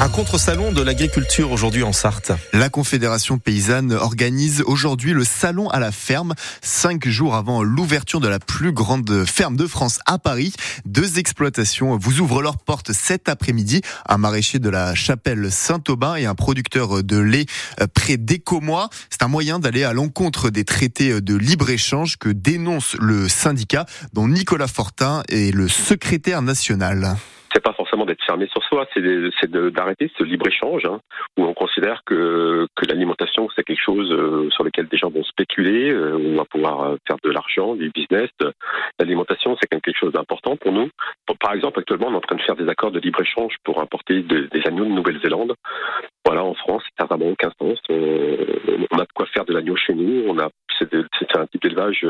Un contre-salon de l'agriculture aujourd'hui en Sarthe. La Confédération paysanne organise aujourd'hui le salon à la ferme, cinq jours avant l'ouverture de la plus grande ferme de France à Paris. Deux exploitations vous ouvrent leurs portes cet après-midi. Un maraîcher de la chapelle Saint-Aubin et un producteur de lait près d'Écomois. C'est un moyen d'aller à l'encontre des traités de libre-échange que dénonce le syndicat dont Nicolas Fortin est le secrétaire national c'est pas forcément d'être fermé sur soi, c'est d'arrêter ce libre échange hein, où on considère que, que l'alimentation c'est quelque chose euh, sur lequel des gens vont spéculer, euh, on va pouvoir euh, faire de l'argent, du business. L'alimentation c'est quelque chose d'important pour nous. Par exemple, actuellement, on est en train de faire des accords de libre échange pour importer des agneaux de Nouvelle-Zélande. Voilà, en France, ça n'a vraiment aucun sens. On, a de quoi faire de l'agneau chez nous. On a c'est un type d'élevage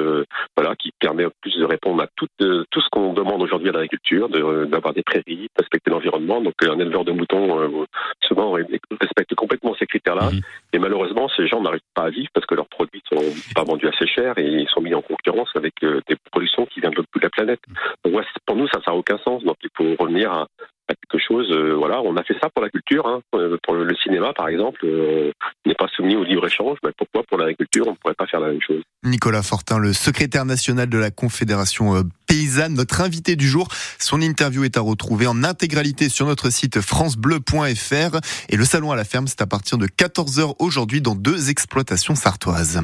voilà, qui permet plus de répondre à tout, tout ce qu'on demande aujourd'hui à l'agriculture, d'avoir des prairies respecter l'environnement. Donc un éleveur de moutons euh, souvent respecte complètement ces critères-là. Mhm. Et malheureusement, ces gens n'arrivent pas à vivre parce que leurs produits sont pas vendus assez cher et ils sont mis en concurrence avec euh, des productions qui viennent de l'autre bout de la planète. Donc pour nous, ça n'a aucun sens. Donc il faut revenir à, quelque chose. Euh, voilà, on a fait ça pour la culture, hein. pour le cinéma par exemple, n'est pas soumis au libre échange. Mais pourquoi pour l'agriculture on ne pourrait pas faire la même chose? Nicolas Fortin, le secrétaire national de la Confédération paysanne, notre invité du jour. Son interview est à retrouver en intégralité sur notre site francebleu.fr et le salon à la ferme, c'est à partir de 14h aujourd'hui dans deux exploitations sartoises.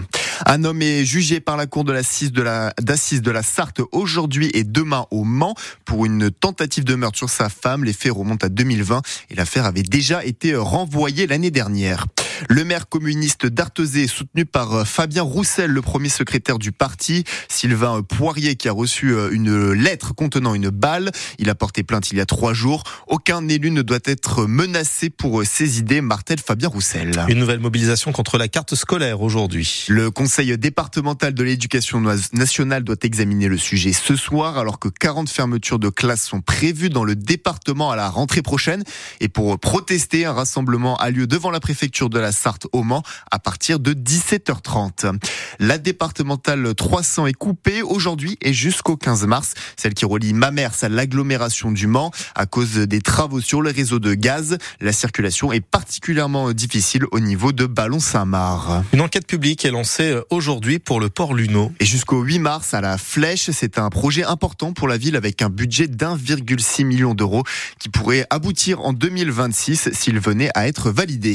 Un homme est jugé par la cour de la, d'assises de la Sarthe aujourd'hui et demain au Mans pour une tentative de meurtre sur sa femme. Les faits remontent à 2020 et l'affaire avait déjà été renvoyée l'année dernière. Le maire communiste d'Artezé, soutenu par euh, Fabien Roussel, le premier secrétaire du parti, Sylvain Poirier, qui a reçu euh, une lettre contenant une balle. Il a porté plainte il y a trois jours. Aucun élu ne doit être menacé pour euh, ses idées, martel Fabien Roussel. Une nouvelle mobilisation contre la carte scolaire aujourd'hui. Le conseil départemental de l'éducation nationale doit examiner le sujet ce soir, alors que 40 fermetures de classes sont prévues dans le département à la rentrée prochaine. Et pour protester, un rassemblement a lieu devant la préfecture de la Sarthe au Mans à partir de 17h30. La départementale 300 est coupée aujourd'hui et jusqu'au 15 mars, celle qui relie Mamers à l'agglomération du Mans à cause des travaux sur le réseau de gaz. La circulation est particulièrement difficile au niveau de Ballon-Saint-Marc. Une enquête publique est lancée aujourd'hui pour le port Luno. Et jusqu'au 8 mars à la Flèche, c'est un projet important pour la ville avec un budget d'1,6 million d'euros qui pourrait aboutir en 2026 s'il venait à être validé.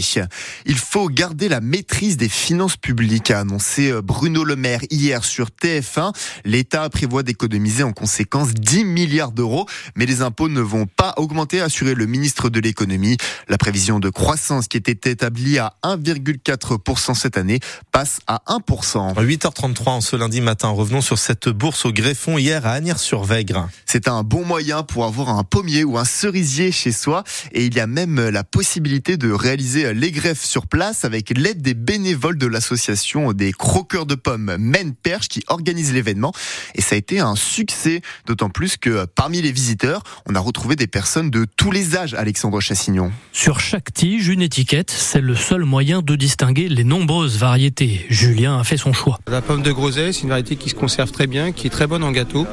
Il faut garder la maîtrise des finances publiques, a annoncé euh, Bruno Le Maire hier sur TF1. L'État prévoit d'économiser en conséquence 10 milliards d'euros, mais les impôts ne vont pas augmenter, a assuré le ministre de l'économie. La prévision de croissance qui était établie à 1,4% cette année passe à 1%. 8h33 en ce lundi matin, revenons sur cette bourse au greffon hier à Agnières-sur-Vègre. C'est un bon moyen pour avoir un pommier ou un cerisier chez soi et il y a même la possibilité de réaliser les greffes sur place avec l'aide des bénévoles de l'association des croqueurs de pommes Men Perche qui organise l'événement. Et ça a été un succès, d'autant plus que parmi les visiteurs, on a retrouvé des personnes de tous les âges, Alexandre Chassignon. Sur chaque tige, une étiquette, c'est le seul moyen de distinguer les nombreuses variétés. Julien a fait son choix. La pomme de groseille, c'est une variété qui se conserve très bien, qui est très bonne en gâteau.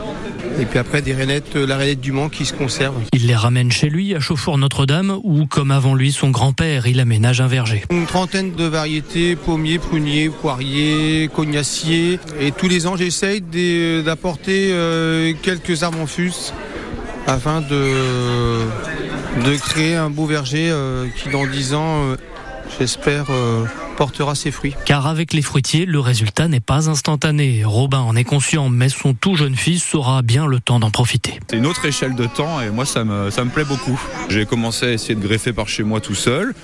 Et puis après, des rainettes, euh, la rainette du Mans qui se conserve. Il les ramène chez lui à Chauffour Notre-Dame, où, comme avant lui, son grand-père, il aménage un verger. Une trentaine de variétés, pommiers, pruniers, poiriers, cognaciers. Et tous les ans, j'essaye d'apporter euh, quelques arbres en fus afin de, de créer un beau verger euh, qui, dans dix ans, j'espère portera ses fruits. Car avec les fruitiers, le résultat n'est pas instantané. Robin en est conscient, mais son tout jeune fils aura bien le temps d'en profiter. C'est une autre échelle de temps et moi ça me, ça me plaît beaucoup. J'ai commencé à essayer de greffer par chez moi tout seul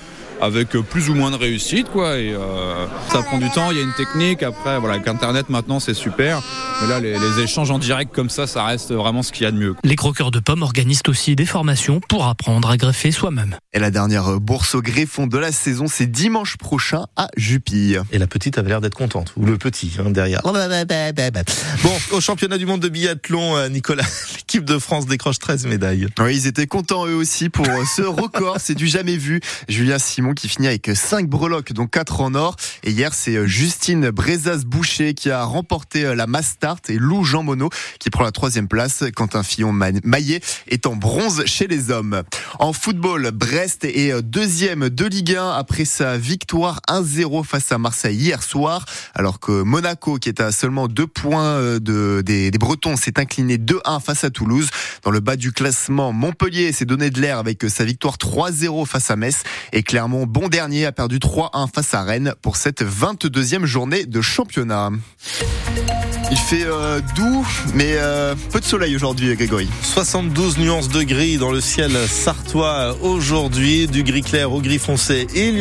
avec plus ou moins de réussite quoi et euh, ça prend du temps il y a une technique après voilà avec internet maintenant c'est super mais là les, les, échanges en direct comme ça ça reste vraiment ce qu'il y a de mieux les croqueurs de pommes organisent aussi des formations pour apprendre à greffer soi-même. Et la dernière bourse au greffon de la saison c'est dimanche prochain à Jupille. Et la petite avait l'air d'être contente ou le petit hein, derrière. Bon au championnat du monde de biathlon euh, Nicolas l'équipe de France décroche 13 médailles. Oui ils étaient contents eux aussi pour ce record c'est du jamais vu. Julien Simon Qui finit avec 5 breloques, dont 4 en or. Et hier, c'est Justine Brezas-Boucher qui a remporté la Mastart et Lou Jean Monod qui prend la troisième place. Quentin Fillon-Maillet est en bronze chez les hommes. En football, Brest est deuxième de Ligue 1 après sa victoire 1-0 face à Marseille hier soir, alors que Monaco, qui est à seulement deux points de, des, Bretons, s'est incliné 2-1 face à Toulouse. Dans le bas du classement, Montpellier s'est donné de l'air avec sa victoire 3-0 face à Metz et Clermont, bon dernier, a perdu 3-1 face à Rennes pour cette 22e journée de championnat. Il fait euh, doux, mais euh, peu de soleil aujourd'hui, Grégory. 72 nuances de gris dans le ciel sartois aujourd'hui, du gris clair au gris foncé et